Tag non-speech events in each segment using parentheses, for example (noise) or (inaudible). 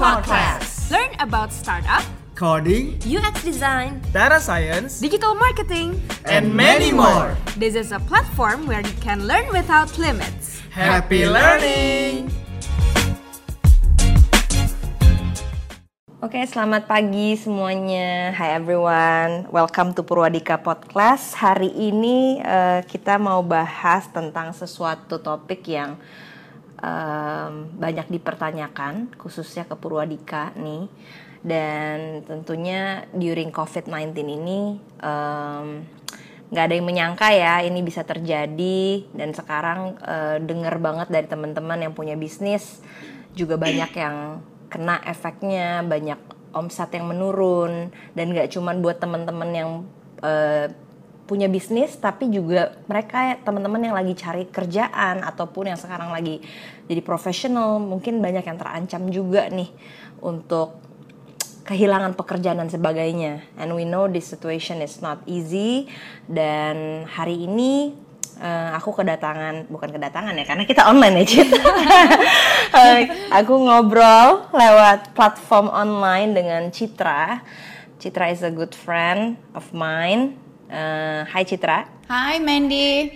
Podcast. Learn about startup, Coding, UX design, data science, digital marketing. and many more. This is a platform where you can learn without limits. Happy learning! Oke, selamat pagi semuanya. Hi everyone, welcome to Purwadika Podcast. Hari ini eh, kita mau bahas tentang sesuatu topik yang em, banyak dipertanyakan, khususnya ke Purwadika nih. Dan tentunya during COVID-19 ini nggak ada yang menyangka ya ini bisa terjadi. Dan sekarang eh, denger banget dari teman-teman yang punya bisnis juga banyak yang kena efeknya banyak omset yang menurun dan nggak cuman buat teman-teman yang eh, punya bisnis tapi juga mereka teman-teman yang lagi cari kerjaan ataupun yang sekarang lagi jadi profesional mungkin banyak yang terancam juga nih untuk kehilangan pekerjaan dan sebagainya. And we know this situation is not easy. Dan hari ini eh, aku kedatangan bukan kedatangan ya karena kita online ya Cit (laughs) Eh, aku ngobrol lewat platform online dengan Citra. Citra is a good friend of mine Eh, Hai Citra Hai Mandy.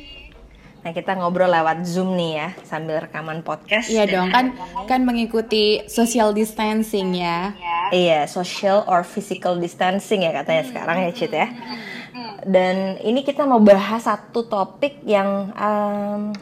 Nah kita ngobrol lewat Zoom nih ya sambil rekaman podcast Iya dong kan kan mengikuti social distancing ya. Iya, social or physical distancing ya katanya sekarang ya Cit ya. Dan ini kita mau bahas satu topik yang um,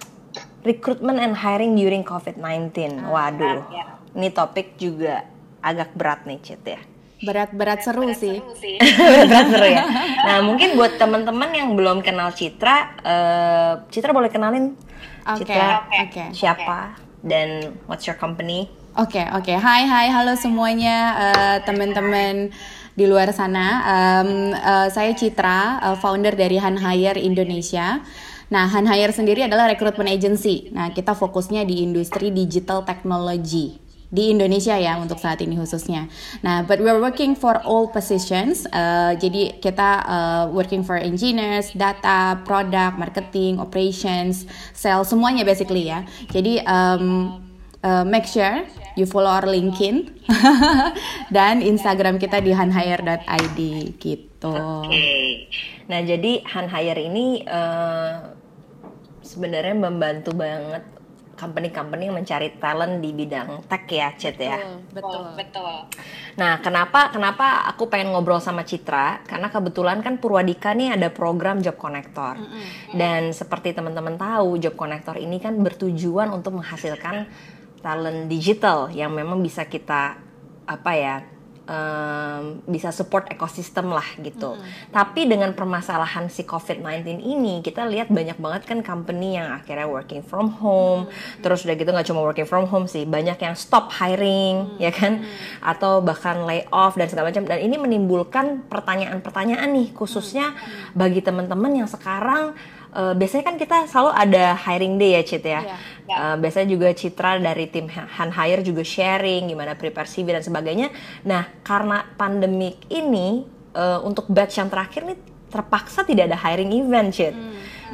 recruitment and hiring during COVID-19. Waduh, ini topik juga agak berat nih Cit ya. Berat-berat seru sih. (laughs) berat seru ya. Nah mungkin buat teman-teman yang belum kenal Citra, eh, Citra boleh kenalin Oke, Citra oke. siapa dan what's your company? Oke oke. Hai hai halo semuanya eh, teman-teman di luar sana. Em, eh, saya Citra, eh, founder dari Han Hire Indonesia. Nah, Han Hire sendiri adalah recruitment agency. Nah, kita fokusnya di industri digital technology di Indonesia ya untuk saat ini khususnya. Nah, but we're working for all positions. Uh, jadi kita uh, working for engineers, data, product, marketing, operations, sales, semuanya basically ya. Jadi um, uh, make sure you follow our LinkedIn (laughs) dan Instagram kita di hanhire.id gitu. Oke. Nah, jadi Han Hire ini eh, sebenarnya membantu banget company-company yang mencari talent di bidang tech ya, Chat ya. Betul. Nah, kenapa kenapa aku pengen ngobrol sama Citra? Karena kebetulan kan Purwadika nih ada program Job Connector. Dan seperti teman-teman tahu, Job Connector ini kan bertujuan untuk menghasilkan talent digital yang memang bisa kita apa ya? Em, bisa support ekosistem lah gitu. Tapi dengan permasalahan si COVID-19 ini, kita lihat banyak banget kan company yang akhirnya working from home. Terus udah gitu nggak cuma working from home sih, banyak yang stop hiring, ya kan? Atau bahkan lay off dan segala macam. Dan ini menimbulkan pertanyaan-pertanyaan nih, khususnya bagi teman-teman yang sekarang eh, biasanya kan kita selalu ada hiring day ya, Cit ya. Iya. Uh, biasanya juga Citra dari tim Han Hire juga sharing gimana prepare CV dan sebagainya. Nah, karena pandemik ini uh, untuk batch yang terakhir nih terpaksa tidak ada hiring event, Cit.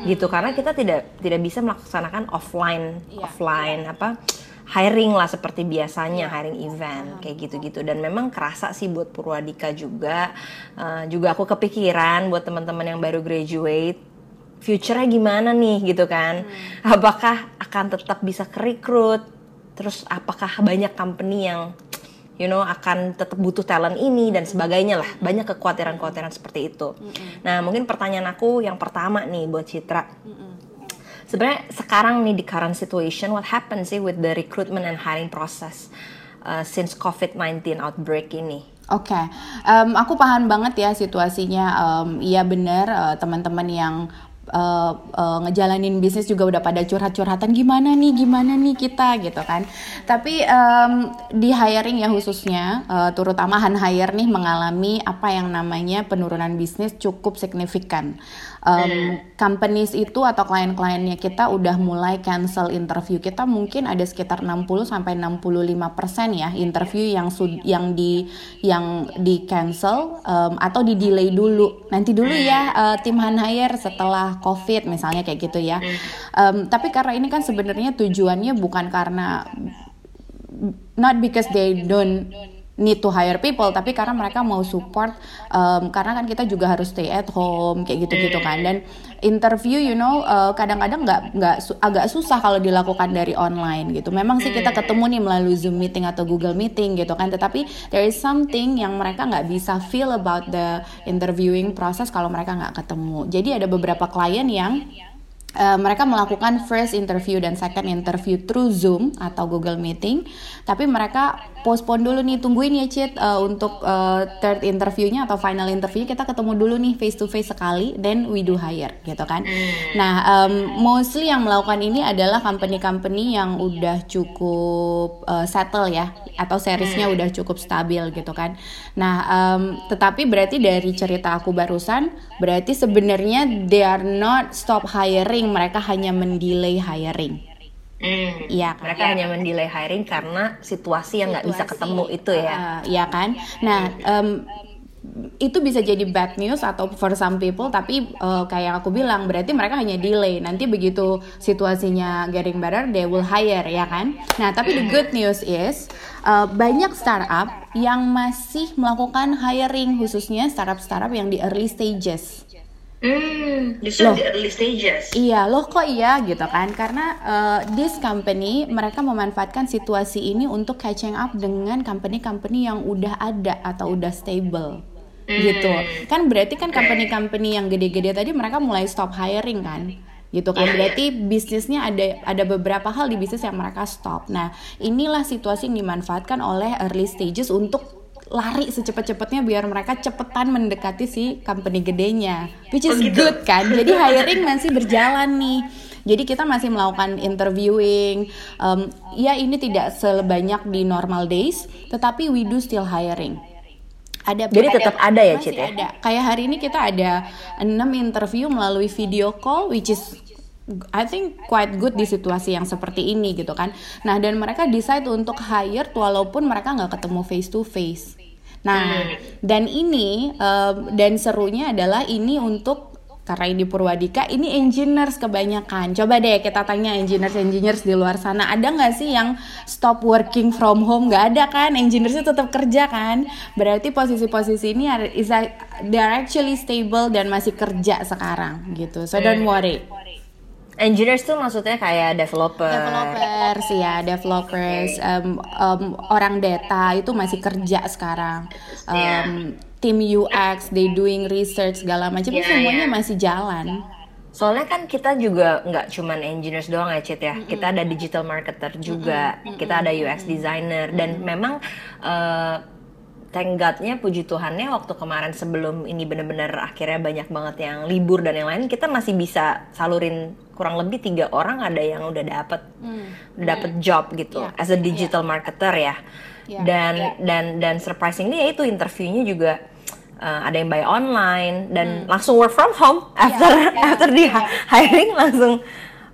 Gitu karena kita tidak tidak bisa melaksanakan offline Iya, offline apa hiring lah seperti biasanya hiring event kayak gitu-gitu dan memang kerasa sih buat Purwadika juga Uh, juga aku kepikiran buat teman-teman yang baru graduate future-nya gimana nih gitu kan? Apakah akan tetap bisa kerekrut terus apakah banyak company yang you know akan tetap butuh talent ini dan sebagainya lah. Banyak kekhawatiran-kekhawatiran seperti itu. Nah mungkin pertanyaan aku yang pertama nih buat Citra. Sebenarnya sekarang nih di current situation what happens sih with the recruitment and hiring process uh, since COVID-19 outbreak ini? Oke, Em, aku paham banget ya situasinya. Em, Iya bener eh, teman-teman yang eh, eh, ngejalanin bisnis juga udah pada curhat-curhatan gimana nih, gimana nih kita gitu kan. Tapi em, di hiring ya khususnya, eh, terutama Han Hire nih mengalami apa yang namanya penurunan bisnis cukup signifikan. Em, companies itu atau klien-kliennya kita udah mulai cancel interview kita mungkin ada sekitar 60 sampai 65 persen ya interview yang sud yang di yang di cancel em, atau di delay dulu nanti dulu ya eh, tim Han Hire setelah covid misalnya kayak gitu ya. Em, tapi karena ini kan sebenarnya tujuannya bukan karena not because they don't need to hire people tapi karena mereka mau support um, karena kan kita juga harus stay at home kayak gitu-gitu kan. Dan interview you know uh, kadang-kadang nggak nggak su agak susah kalau dilakukan dari online gitu. Memang sih kita ketemu nih melalui zoom meeting atau google meeting gitu kan tetapi there is something yang mereka nggak bisa feel about the interviewing process kalau mereka nggak ketemu. Jadi ada beberapa klien yang Uh, mereka melakukan first interview dan second interview through Zoom atau Google Meeting, tapi mereka postpone dulu nih, tungguin ya Cid uh, untuk uh, third interviewnya atau final interview kita ketemu dulu nih face to face sekali, then we do hire gitu kan. Nah, um, mostly yang melakukan ini adalah company-company yang udah cukup uh, settle ya, atau seriesnya udah cukup stabil gitu kan. Nah, um, tetapi berarti dari cerita aku barusan, berarti sebenarnya they are not stop hiring hiring, mereka hanya mendelay hiring. Hmm. Iya, kan? mereka hanya mendelay hiring karena situasi yang nggak bisa ketemu itu ya. Uh, iya kan. Nah, um, itu bisa jadi bad news atau for some people tapi uh, kayak yang aku bilang berarti mereka hanya delay nanti begitu situasinya getting better they will hire ya kan nah tapi the good news is uh, banyak startup yang masih melakukan hiring khususnya startup startup yang di early stages Hmm, justru Loh. di early stages. Iya, loh kok iya gitu kan? Karena uh, this company mereka memanfaatkan situasi ini untuk catching up dengan company-company yang udah ada atau udah stable. Gitu. Kan berarti kan company-company yang gede-gede tadi mereka mulai stop hiring kan? gitu kan Iya, berarti bisnisnya ada ada beberapa hal di bisnis yang mereka stop nah inilah situasi yang dimanfaatkan oleh early stages untuk lari secepat-cepatnya biar mereka cepetan mendekati si company gedenya which is Oh, gitu. good kan jadi hiring masih berjalan nih jadi kita masih melakukan interviewing um, ya ini tidak sebanyak di normal days tetapi we do still hiring ada Jadi tetap ada ya, masih Cit, ya? ada kayak hari ini kita ada 6 interview melalui video call which is I think quite good di situasi yang seperti ini gitu kan. Nah dan mereka decide untuk hire walaupun mereka nggak ketemu face to face. Nah dan ini um, dan serunya adalah ini untuk karena ini Purwadika ini engineers kebanyakan. Coba deh kita tanya engineers engineers di luar sana ada nggak sih yang stop working from home? Nggak ada kan? Engineersnya tetap kerja kan? Berarti posisi-posisi ini are, is a, they are actually stable dan masih kerja sekarang gitu. So don't worry. Engineers tuh maksudnya kayak developer. developers ya developers um, um, orang data itu masih kerja sekarang. Um, tim UX they doing research segala macam itu Iya, semuanya iya. masih jalan. Soalnya kan kita juga nggak cuman engineers doang ya, Cit ya. Kita ada digital marketer juga, kita ada UX designer. Dan memang eh, thank God-nya puji Tuhannya waktu kemarin sebelum ini bener-bener akhirnya banyak banget yang libur dan yang lain kita masih bisa salurin kurang lebih tiga orang ada yang udah dapet dapet job gitu Iya, as a digital marketer ya. Iya, Dan dan dan surprisingly ya itu interviewnya juga uh, ada yang by online dan Hmm. langsung work from home Iya, after after di hiring langsung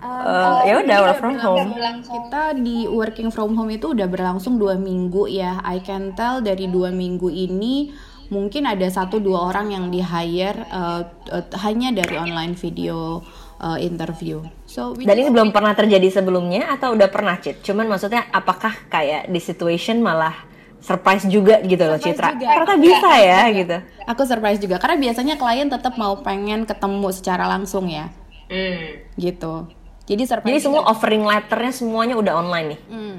uh, ya udah work from home. kita di working from home itu udah berlangsung dua minggu ya I can tell dari dua minggu ini mungkin ada satu dua orang yang di hire uh, uh, hanya dari online video uh, interview so Dan ini belum pernah terjadi sebelumnya atau udah pernah Cit? Cuman maksudnya apakah kayak di situation malah surprise juga gitu loh Citra? juga. Ternyata bisa ya gitu. Aku surprise juga karena biasanya klien tetap mau pengen ketemu secara langsung ya, gitu. Jadi surprise. Jadi semua offering letternya semuanya udah online nih. Hmm.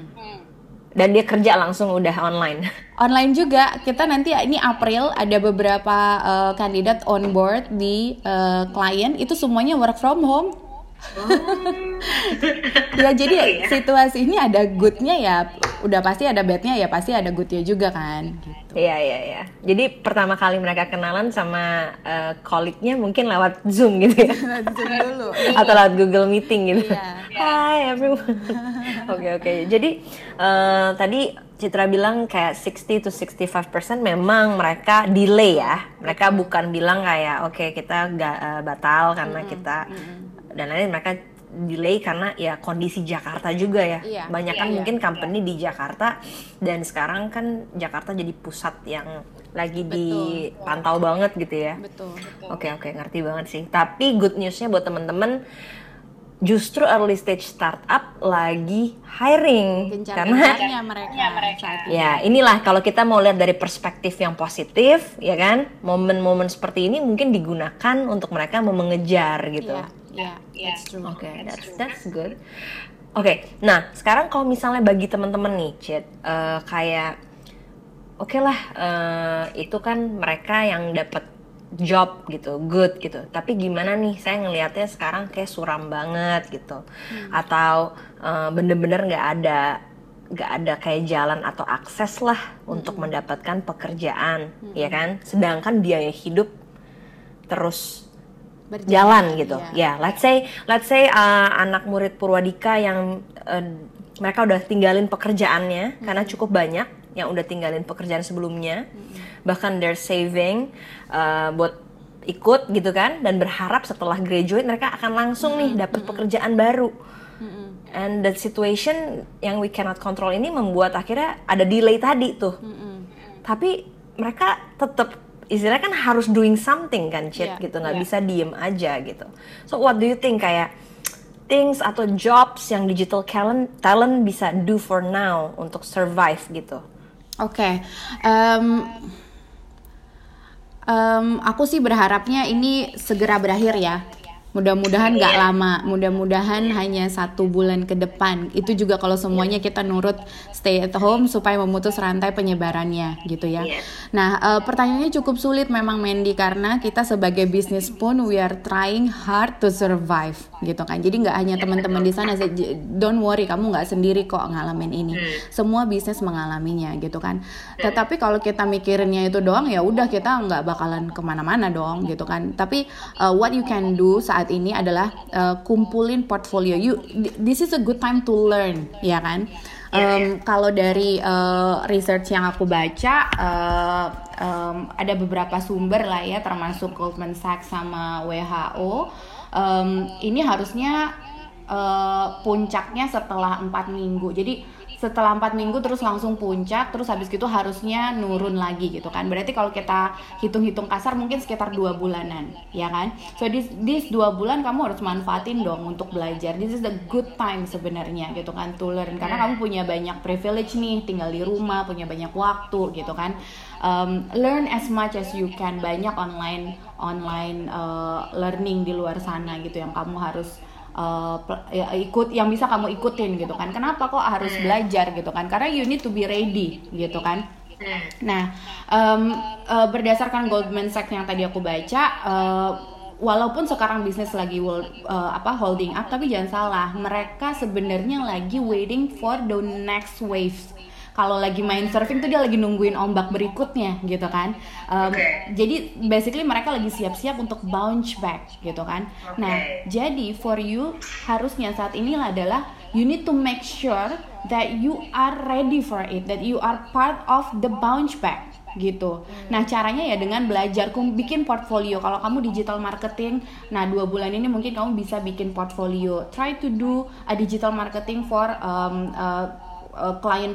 Dan dia kerja langsung udah online. (laughs) online juga. Kita nanti ini April ada beberapa eh, kandidat on board di eh, klien itu semuanya work from home. Ya jadi situasi ini ada goodnya ya, udah pasti ada badnya ya pasti ada goodnya juga kan. Gitu. Iya iya iya. Jadi pertama kali mereka kenalan sama uh, colleague-nya mungkin lewat Zoom gitu ya. (laughs) dulu. (laughs) Atau lewat Google Meeting gitu. Iya. (laughs) Hai everyone. Oke oke. Jadi eh, tadi Citra bilang kayak 60 to 65% memang mereka delay ya. Mereka bukan bilang kayak oke kita nggak eh, batal karena kita dan lain mereka delay karena ya kondisi Jakarta juga ya. Iya, Banyak iya, kan iya. mungkin company di Jakarta dan sekarang kan Jakarta jadi pusat yang lagi dipantau banget gitu ya. Betul. Oke oke ngerti banget sih. Tapi good newsnya buat temen-temen justru early stage startup lagi hiring karena Gencar-gencarnya mereka, ya inilah kalau kita mau lihat dari perspektif yang positif ya kan momen-momen seperti ini mungkin digunakan untuk mereka mau mengejar gitu. Iya, iya, that's true. Oke, that's that's good. Oke, nah sekarang kalau misalnya bagi teman-teman nih, Cid, eh, kayak oke lah eh, itu kan mereka yang dapat job gitu, good gitu. Tapi gimana nih, saya ngelihatnya sekarang kayak suram banget gitu, atau eh, bener-bener nggak ada nggak ada kayak jalan atau akses lah untuk mendapatkan pekerjaan, ya kan? Sedangkan biaya hidup terus Berjalan, jalan gitu. iya. Ya, let's say let's say uh, anak murid Purwadika yang uh, mereka udah tinggalin pekerjaannya karena cukup banyak yang udah tinggalin pekerjaan sebelumnya. Bahkan they're saving uh, buat ikut gitu kan dan berharap setelah graduate mereka akan langsung nih dapat pekerjaan baru. And the situation yang we cannot control ini membuat akhirnya ada delay tadi tuh. Tapi mereka tetap istilahnya kan harus doing something kan, Cid, Iya, gitu nggak iya. bisa diem aja gitu. So what do you think kayak things atau jobs yang digital talent talent bisa do for now untuk survive gitu? Oke, em, em, aku sih berharapnya ini segera berakhir ya. Mudah-mudahan nggak lama, mudah-mudahan hanya satu bulan ke depan. Itu juga kalau semuanya kita nurut stay at home supaya memutus rantai penyebarannya gitu ya. Nah, eh, pertanyaannya cukup sulit memang Mandy karena kita sebagai bisnis pun we are trying hard to survive gitu kan. Jadi nggak hanya teman-teman di sana, don't worry kamu nggak sendiri kok ngalamin ini. Semua bisnis mengalaminya gitu kan. Tetapi kalau kita mikirinnya itu doang ya udah kita nggak bakalan ke mana-mana dong gitu kan. Tapi uh, what you can do saat ini adalah uh, kumpulin portfolio. You, this is a good time to learn, ya kan? Um, Kalau dari uh, research yang aku baca, uh, um, ada beberapa sumber lah ya, termasuk Goldman Sachs sama WHO. Um, ini harusnya uh, puncaknya setelah empat minggu. Jadi setelah empat minggu terus langsung puncak, terus habis gitu harusnya nurun lagi gitu kan. Berarti kalau kita hitung-hitung kasar mungkin sekitar dua bulanan, ya kan? So this, this dua bulan kamu harus manfaatin dong untuk belajar. This is the good time sebenarnya gitu kan to learn karena kamu punya banyak privilege nih, tinggal di rumah, punya banyak waktu gitu kan. Um, learn as much as you can. Banyak online online uh, learning di luar sana gitu yang kamu harus uh, ya, ikut yang bisa kamu ikutin gitu kan. Kenapa kok harus belajar gitu kan? Karena you need to be ready gitu kan. Nah em, eh, berdasarkan Goldman Sachs yang tadi aku baca eh, walaupun sekarang bisnis lagi world, eh, apa holding up tapi jangan salah mereka sebenarnya lagi waiting for the next waves kalau lagi main surfing tuh dia lagi nungguin ombak berikutnya gitu kan Em, jadi basically mereka lagi siap-siap untuk bounce back gitu kan nah jadi for you harusnya saat ini adalah you need to make sure that you are ready for it that you are part of the bounce back gitu. Nah caranya ya dengan belajar, bikin portfolio. Kalau kamu digital marketing, nah dua bulan ini mungkin kamu bisa bikin portfolio. Try to do a digital marketing for um, uh, uh, klien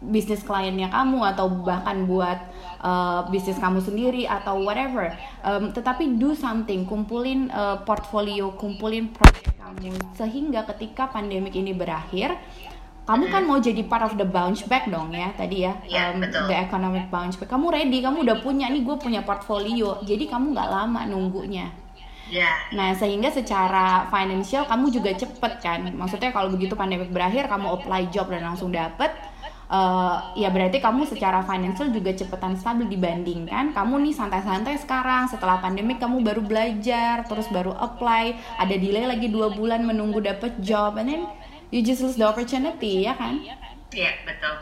bisnis kliennya kamu atau bahkan buat uh, bisnis kamu sendiri atau whatever. Um, tetapi do something, kumpulin uh, portfolio, kumpulin project kamu. Sehingga ketika pandemik ini berakhir kamu kan mau jadi part of the bounce back dong ya tadi ya, um, the economic bounce back. Kamu ready kamu udah punya nih gue punya portfolio. Jadi kamu nggak lama nunggunya nah sehingga secara financial kamu juga cepet kan? Maksudnya kalau begitu pandemik berakhir kamu apply job dan langsung dapet eh, ya berarti kamu secara financial juga cepetan stabil dibandingkan kamu nih santai-santai sekarang setelah pandemik kamu baru belajar terus baru apply ada delay lagi dua bulan menunggu dapet job and then you just lose the opportunity ya kan? Iya, betul.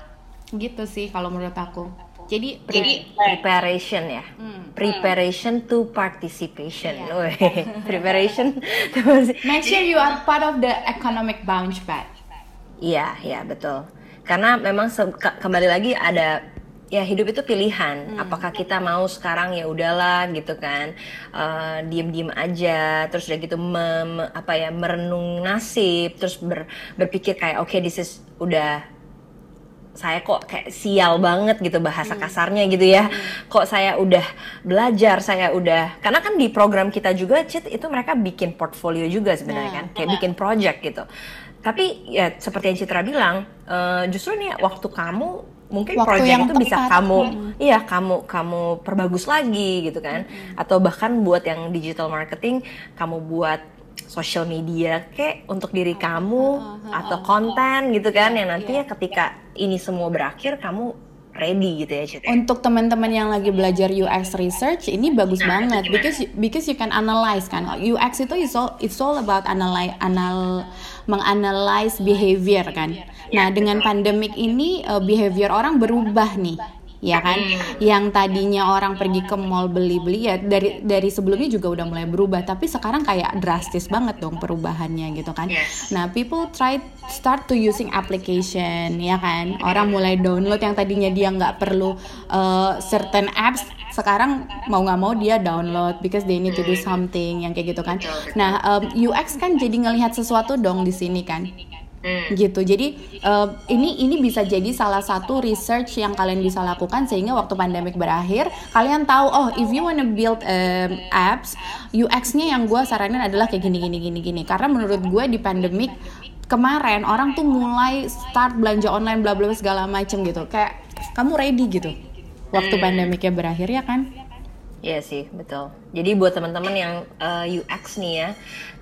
gitu sih kalau menurut aku jadi Jadi Preparation ya, Hmm. preparation to participation. Weh, (laughs) preparation. make sure you are part of the economic bounce back Iya, iya betul. Karena memang kembali lagi ada ya hidup itu pilihan. Apakah kita mau sekarang ya udahlah gitu kan, eh, diem-diem aja, terus udah gitu mem- me- apa ya merenung nasib, terus ber- berpikir kayak oke this is udah saya kok kayak sial banget gitu bahasa kasarnya gitu ya. Kok saya udah belajar, saya udah karena kan di program kita juga Cit itu mereka bikin portfolio juga sebenarnya Nah, kan, kayak bikin project gitu. Tapi ya seperti yang Citra bilang, eh, justru nih waktu kamu mungkin Waktu project yang itu bisa kamu iya kamu kamu perbagus lagi gitu kan. Atau bahkan buat yang digital marketing kamu buat social media kayak untuk diri kamu atau konten gitu kan yang nantinya ketika ini semua berakhir kamu ready gitu ya? Untuk teman-teman yang lagi belajar UX research ini bagus banget because because you can analyze kan. UX itu is all it's all about analyze anal menganalyze behavior kan. Nah, dengan pandemik ini eh, behavior orang berubah nih. Ya kan, yang tadinya orang pergi ke mall beli-beli ya dari dari sebelumnya juga udah mulai berubah, tapi sekarang kayak drastis banget dong perubahannya gitu kan. Yes. Nah, people try start to using application ya kan. Orang mulai download yang tadinya dia nggak perlu uh, certain apps sekarang mau nggak mau dia download because they need to do something yang kayak gitu kan. Nah, um, UX kan jadi ngelihat sesuatu dong di sini kan gitu. Jadi eh, ini ini bisa jadi salah satu research yang kalian bisa lakukan sehingga waktu pandemik berakhir kalian tahu oh if you wanna build um, apps UX-nya yang gue saranin adalah kayak gini gini gini gini. Karena menurut gue di pandemik kemarin orang tuh mulai start belanja online bla bla segala macem gitu. Kayak kamu ready gitu waktu pandemiknya berakhir ya kan? Iya sih, betul. Jadi buat teman-teman yang eh, UX nih ya,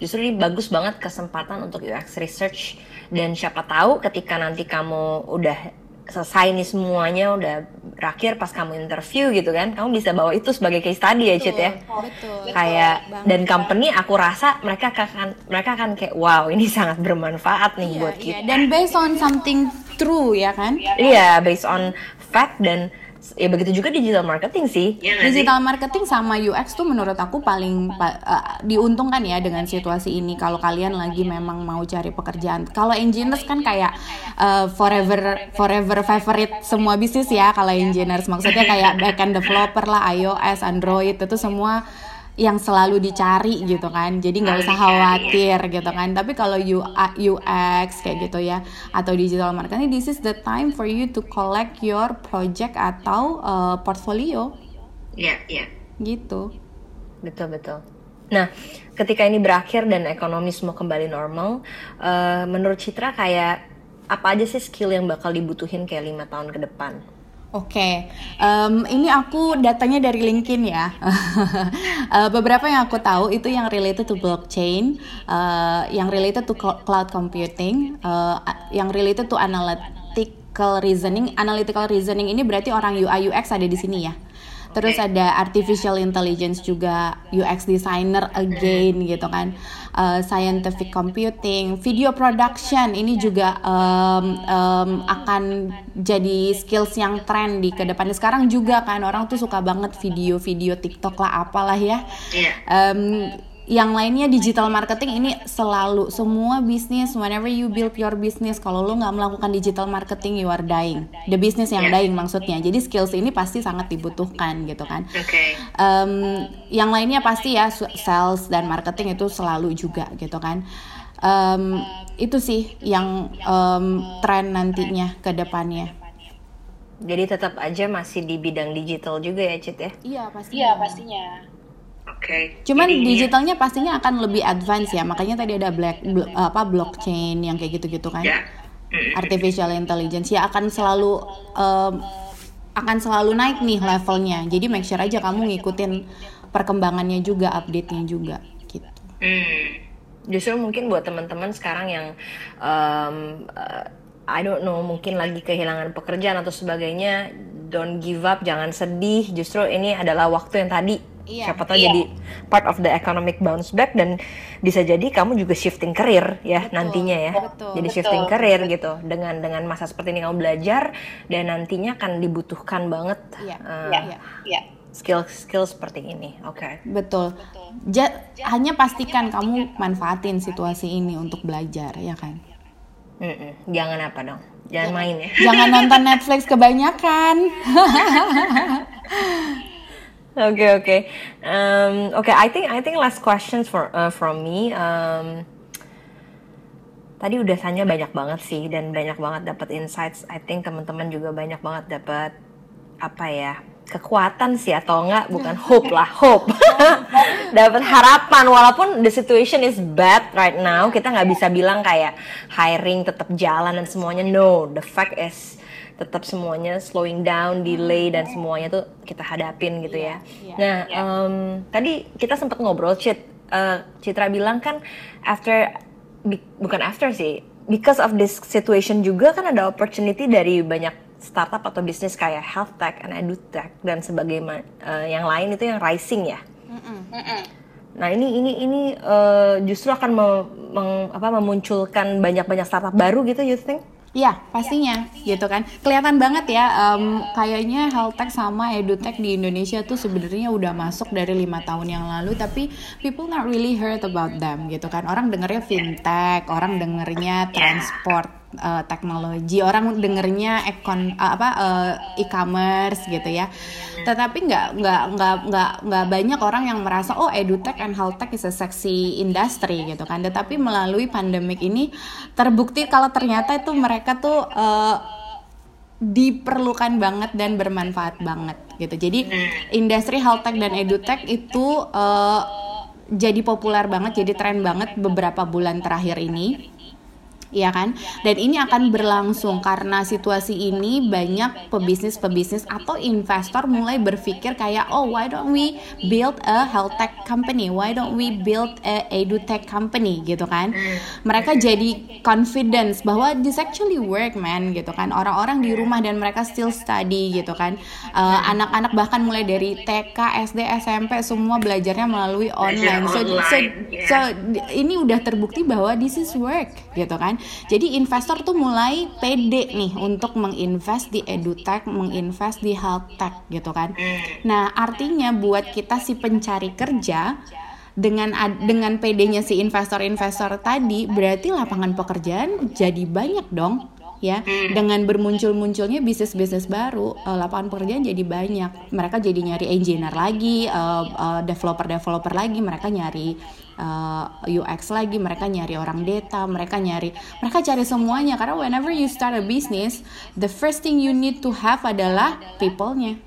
justru ini bagus banget kesempatan untuk UX research dan siapa tahu ketika nanti kamu udah selesai nih semuanya udah berakhir pas kamu interview gitu kan, kamu bisa bawa itu sebagai case study ya, Cit ya. betul. Kayak dan company aku rasa mereka akan mereka akan kayak wow, ini (laughs) sangat bermanfaat nih buat kita. Iya, dan based on something true ya kan? Iya, based on fact dan ya begitu juga digital marketing sih. Iya? Digital marketing sama UX tuh menurut aku paling pa- eh, diuntungkan ya dengan situasi ini kalau kalian lagi memang mau cari pekerjaan. Kalau engineers kan kayak eh, forever forever favorite semua bisnis ya kalau engineers maksudnya kayak backend developer lah, iOS, Android itu semua yang selalu dicari gitu kan jadi nggak usah khawatir gitu kan tapi kalau UX kayak gitu ya atau digital marketing this is the time for you to collect your project atau uh, portfolio Iya, iya. gitu Betul betul. Nah, ketika ini berakhir dan ekonomi semua kembali normal, eh, menurut Citra kayak apa aja sih skill yang bakal dibutuhin kayak lima tahun ke depan? Oke, em, ini aku datanya dari LinkedIn ya. (laughs) Eh, beberapa yang aku tahu itu yang related to blockchain, eh, yang related to cl- cloud computing, eh, yang related to analytical reasoning. Analytical reasoning ini berarti orang UI UX ada di sini ya. Terus ada artificial intelligence juga, UX designer again gitu kan, Uh, scientific computing, video production ini juga um, um, akan jadi skills yang tren di ke depannya. Sekarang juga kan orang tuh suka banget video-video TikTok lah apalah ya. Um, yang lainnya digital marketing ini selalu semua bisnis whenever you build your business kalau lo nggak melakukan digital marketing you are dying. The business yang dying maksudnya. Jadi skills ini pasti sangat dibutuhkan gitu kan. Oke. Em, yang lainnya pasti ya sales dan marketing itu selalu juga gitu kan. Em, itu sih yang em, tren nantinya ke depannya. Jadi tetap aja masih di bidang digital juga ya, Cit ya? iya pasti Iya pastinya. Oke. Cuman Jadi ini- digitalnya pastinya akan lebih advance ya. Makanya tadi ada black blo- apa blockchain yang kayak gitu-gitu kan. Ya. Artificial intelligence ya akan selalu em, akan selalu naik nih levelnya. Jadi make sure aja kamu ngikutin perkembangannya juga, update-nya juga gitu. Hmm. Justru mungkin buat teman-teman sekarang yang um, uh, I don't know mungkin lagi kehilangan pekerjaan atau sebagainya, don't give up, jangan sedih. Justru ini adalah waktu yang tadi Iya. siapa tahu jadi part of the economic bounce back dan bisa jadi kamu juga shifting career ya nantinya ya. betul, jadi shifting career gitu dengan dengan masa seperti ini kamu belajar dan nantinya akan dibutuhkan banget Iya, uh, Iya. Iya. Iya. skill-skill seperti ini. Oke. Betul. Ja- hanya pastikan kamu manfaatin situasi ini untuk belajar ya kan. Mm-mm. Jangan apa dong? Jangan main ya. Jangan nonton Netflix kebanyakan. (laughs) Oke oke. Um, Oke, I think I think last questions for uh, from me. Um, tadi udah tanya banyak banget sih dan banyak banget dapat insights. I think teman-teman juga banyak banget dapat apa ya kekuatan sih atau enggak bukan (laughs) hope lah hope (laughs) dapat harapan walaupun the situation is bad right now kita nggak bisa bilang kayak hiring tetap jalan dan semuanya no the fact is tetap semuanya slowing down delay dan semuanya tuh kita hadapin gitu ya. Nah em, tadi kita sempat ngobrol Cit. Eh, Citra bilang kan after bi- bukan after sih because of this situation juga kan ada opportunity dari banyak startup atau bisnis kayak health tech and edutech dan sebagainya eh, yang lain itu yang rising ya. Nah ini ini ini eh, justru akan mem- meng- apa, memunculkan banyak-banyak startup baru gitu, you think? Iya, pastinya gitu kan. Kelihatan banget ya, em, kayaknya health tech sama edutech di Indonesia tuh sebenarnya udah masuk dari lima tahun yang lalu, tapi people not really heard about them gitu kan. Orang dengernya fintech, orang dengernya transport eh, teknologi, orang dengernya ekon eh, apa eh, e-commerce gitu ya. Tetapi nggak nggak nggak nggak nggak banyak orang yang merasa oh edutech and health tech is a sexy industry gitu kan. Tetapi melalui pandemik ini terbukti kalau ternyata itu mereka tuh eh, diperlukan banget dan bermanfaat banget gitu. Jadi industri health tech dan edutech itu eh, jadi populer banget, jadi tren banget beberapa bulan terakhir ini. Iya kan? Dan ini akan berlangsung karena situasi ini banyak pebisnis-pebisnis atau investor mulai berpikir kayak oh why don't we build a health tech company? Why don't we build a edutech company gitu kan? Mereka jadi confidence bahwa this actually work man gitu kan. Orang-orang di rumah dan mereka still study gitu kan. Eh, Anak-anak bahkan mulai dari TK, SD, SMP semua belajarnya melalui online. So, so, so ini udah terbukti bahwa this is work gitu kan. Jadi investor tuh mulai pede nih untuk menginvest di edutech, menginvest di health tech gitu kan. Nah, artinya buat kita si pencari kerja dengan dengan PD-nya si investor-investor tadi berarti lapangan pekerjaan jadi banyak dong ya dengan bermuncul-munculnya bisnis-bisnis baru eh, lapangan pekerjaan jadi banyak mereka jadi nyari engineer lagi eh, eh, developer-developer lagi mereka nyari eh, UX lagi mereka nyari orang data mereka nyari mereka cari semuanya karena whenever you start a business the first thing you need to have adalah people-nya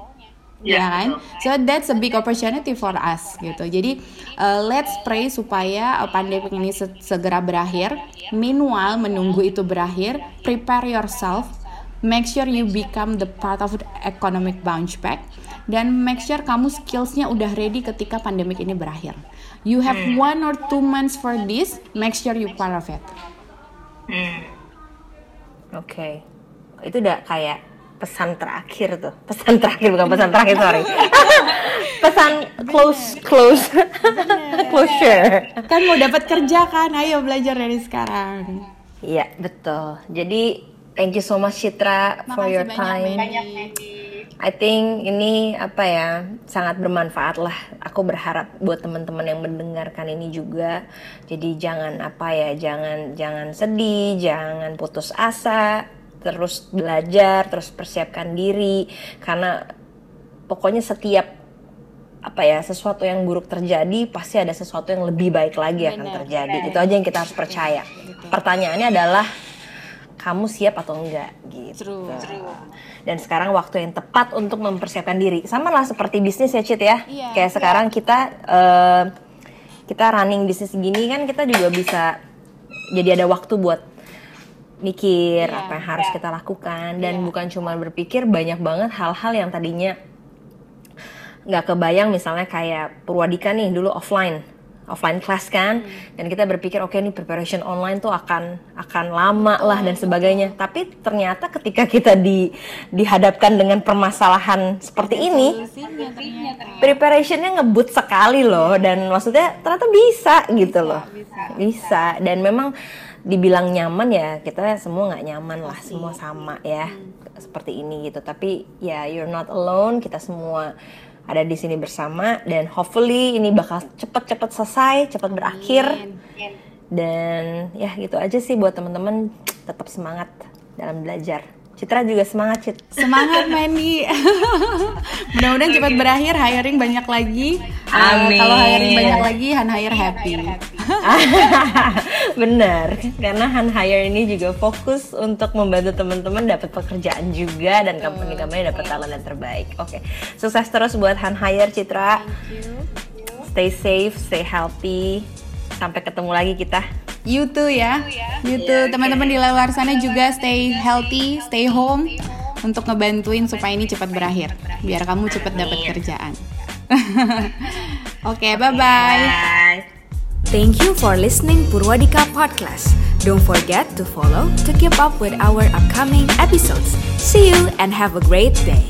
ya kan? So that's a big opportunity for us gitu. Jadi uh, let's pray supaya uh, pandemi ini se- segera berakhir. Meanwhile menunggu itu berakhir, prepare yourself. Make sure you become the part of the economic bounce back dan make sure kamu skillsnya udah ready ketika pandemic ini berakhir. You have one or two months for this, make sure you part of it. Oke. Itu udah kayak pesan terakhir tuh. Pesan terakhir bukan pesan terakhir, sorry. (laughs) pesan close close (laughs) closure. Kan mau dapat kerja kan, ayo belajar dari sekarang. Iya, betul. Jadi thank you so much Citra for Makasih your banyak, time. Mandy. I think ini apa ya sangat bermanfaat lah. Aku berharap buat teman-teman yang mendengarkan ini juga. Jadi jangan apa ya, jangan jangan sedih, jangan putus asa, terus belajar, terus persiapkan diri karena pokoknya setiap apa ya sesuatu yang buruk terjadi pasti ada sesuatu yang lebih baik lagi akan terjadi. Itu aja yang kita harus percaya. Pertanyaannya adalah kamu siap atau enggak gitu. Dan sekarang waktu yang tepat untuk mempersiapkan diri. Sama lah seperti bisnis ya Cit ya. Iya. Kayak sekarang kita eh, kita running bisnis gini kan kita juga bisa jadi ada waktu buat mikir Iya. apa yang harus kita lakukan dan bukan cuma berpikir banyak banget hal-hal yang tadinya nggak kebayang misalnya kayak Purwadika nih dulu offline offline class kan. Dan kita berpikir oke nih preparation online tuh akan akan lama lah dan sebagainya. Tapi ternyata ketika kita di dihadapkan dengan permasalahan seperti ini preparationnya ngebut sekali loh. Dan maksudnya ternyata bisa gitu loh. Bisa dan memang dibilang nyaman ya kita semua nggak nyaman lah. Semua sama ya seperti ini gitu. Tapi ya you're not alone. Kita semua ada di sini bersama dan hopefully ini bakal cepet-cepet selesai cepet berakhir dan ya gitu aja sih buat teman-teman tetap semangat dalam belajar Citra juga semangat Cit. Semangat Mandy. (laughs) Mudah-mudahan cepat berakhir, hiring banyak lagi. Eh, Amin. kalau hiring banyak lagi, Han hire happy. (laughs) Bener, karena Han Hire ini juga fokus untuk membantu teman-teman dapat pekerjaan juga dan company-company dapat talent yang terbaik. Oke, sukses terus buat Han Hire Citra. Stay safe, stay healthy. Sampai ketemu lagi kita. You too ya. You too. Teman-teman di luar sana juga stay healthy, stay home untuk ngebantuin supaya ini cepat berakhir. Biar kamu cepat dapat kerjaan. (laughs) Oke, bye-bye. Bye. Thank you for listening Purwadika Podcast. Don't forget to follow to keep up with our upcoming episodes. See you and have a great day.